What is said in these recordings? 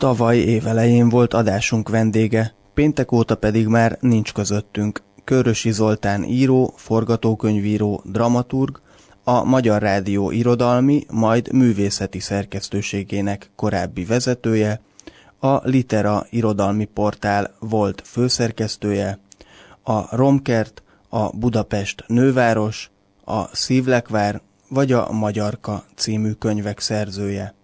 Tavaly évelején volt adásunk vendége, péntek óta pedig már nincs közöttünk. Körösi Zoltán író, forgatókönyvíró, dramaturg, a Magyar Rádió irodalmi, majd művészeti szerkesztőségének korábbi vezetője, a Litera irodalmi portál volt főszerkesztője, a Romkert, a Budapest nőváros, a Szívlekvár vagy a Magyarka című könyvek szerzője.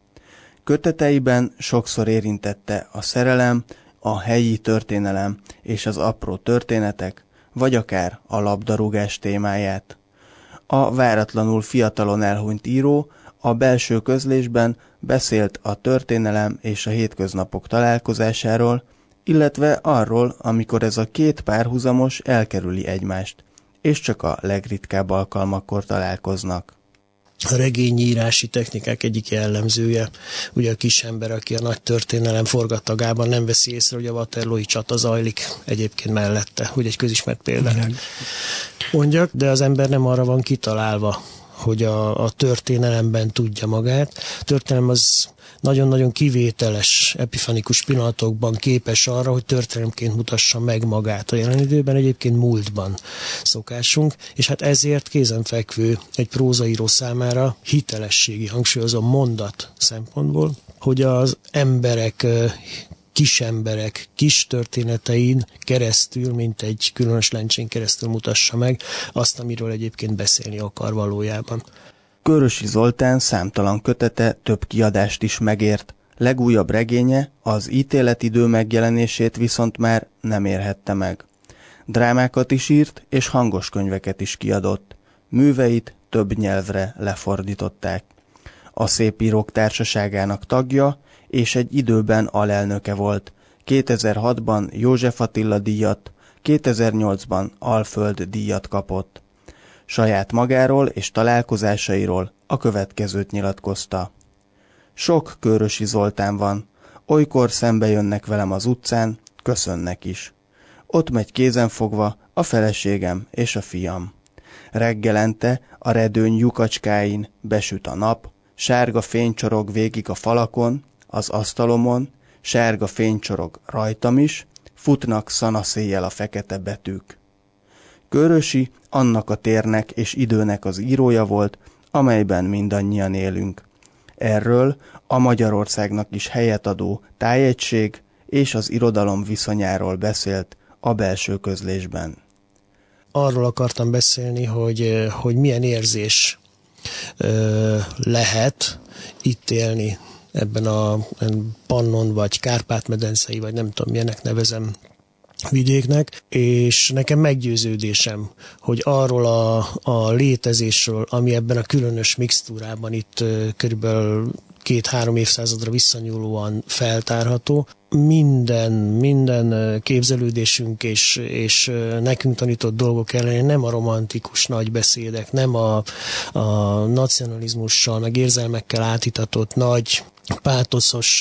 Köteteiben sokszor érintette a szerelem, a helyi történelem és az apró történetek, vagy akár a labdarúgás témáját. A váratlanul fiatalon elhunyt író a belső közlésben beszélt a történelem és a hétköznapok találkozásáról, illetve arról, amikor ez a két párhuzamos elkerüli egymást, és csak a legritkább alkalmakkor találkoznak a regényírási technikák egyik jellemzője. Ugye a kis ember, aki a nagy történelem forgatagában nem veszi észre, hogy a Waterloo-i csata zajlik egyébként mellette, hogy egy közismert példa. Mondjak, de az ember nem arra van kitalálva, hogy a, a történelemben tudja magát. A történelem az nagyon-nagyon kivételes, epifanikus pillanatokban képes arra, hogy történelemként mutassa meg magát. A jelen időben egyébként múltban szokásunk, és hát ezért kézenfekvő egy prózaíró számára hitelességi, hangsúlyozom mondat szempontból, hogy az emberek kis emberek, kis történetein keresztül, mint egy különös lencsén keresztül mutassa meg azt, amiről egyébként beszélni akar valójában. Körösi Zoltán számtalan kötete több kiadást is megért. Legújabb regénye, az ítéletidő megjelenését viszont már nem érhette meg. Drámákat is írt, és hangos könyveket is kiadott. Műveit több nyelvre lefordították. A Szépírók Társaságának tagja, és egy időben alelnöke volt. 2006-ban József Attila díjat, 2008-ban Alföld díjat kapott. Saját magáról és találkozásairól a következőt nyilatkozta. Sok Körösi Zoltán van, olykor szembe jönnek velem az utcán, köszönnek is. Ott megy kézenfogva a feleségem és a fiam. Reggelente a redőny lyukacskáin besüt a nap, sárga fény csorog végig a falakon, az asztalomon, sárga fénycsorog rajtam is, futnak szanaszéjjel a fekete betűk. Körösi annak a térnek és időnek az írója volt, amelyben mindannyian élünk. Erről a Magyarországnak is helyet adó tájegység és az irodalom viszonyáról beszélt a belső közlésben. Arról akartam beszélni, hogy, hogy milyen érzés lehet itt élni ebben a Pannon vagy Kárpát-medencei, vagy nem tudom milyenek nevezem vidéknek, és nekem meggyőződésem, hogy arról a, a létezésről, ami ebben a különös mixtúrában itt körülbelül két-három évszázadra visszanyúlóan feltárható. Minden, minden képzelődésünk és, és nekünk tanított dolgok ellenére nem a romantikus nagy beszédek, nem a, a nacionalizmussal, meg érzelmekkel átitatott nagy pátoszos,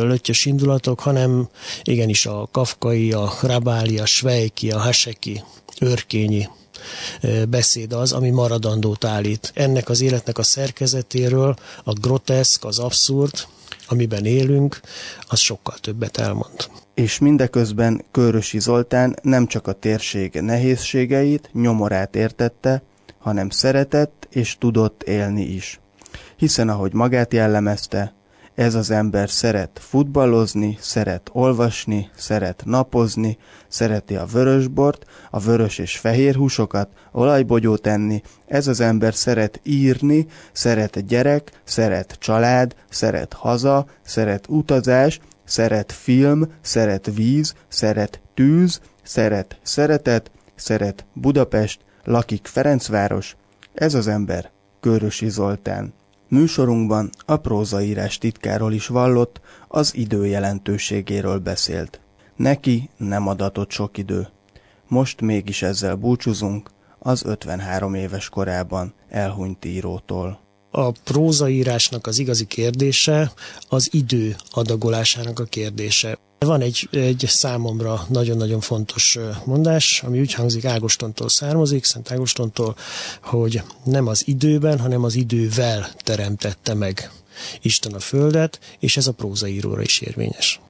lötyös indulatok, hanem igenis a kafkai, a rabáli, a svejki, a haseki, örkényi beszéd az, ami maradandót állít. Ennek az életnek a szerkezetéről a groteszk, az abszurd, amiben élünk, az sokkal többet elmond. És mindeközben Körösi Zoltán nem csak a térség nehézségeit, nyomorát értette, hanem szeretett és tudott élni is. Hiszen ahogy magát jellemezte, ez az ember szeret futballozni, szeret olvasni, szeret napozni, szereti a vörösbort, a vörös és fehér húsokat, olajbogyót enni. Ez az ember szeret írni, szeret gyerek, szeret család, szeret haza, szeret utazás, szeret film, szeret víz, szeret tűz, szeret szeretet, szeret Budapest, lakik Ferencváros. Ez az ember Körösi Zoltán. Műsorunkban a prózaírás titkáról is vallott, az idő jelentőségéről beszélt. Neki nem adatott sok idő. Most mégis ezzel búcsúzunk az 53 éves korában elhunyt írótól. A prózaírásnak az igazi kérdése az idő adagolásának a kérdése. Van egy, egy számomra nagyon-nagyon fontos mondás, ami úgy hangzik, Ágostontól származik, Szent Ágostontól, hogy nem az időben, hanem az idővel teremtette meg Isten a földet, és ez a prózaíróra is érvényes.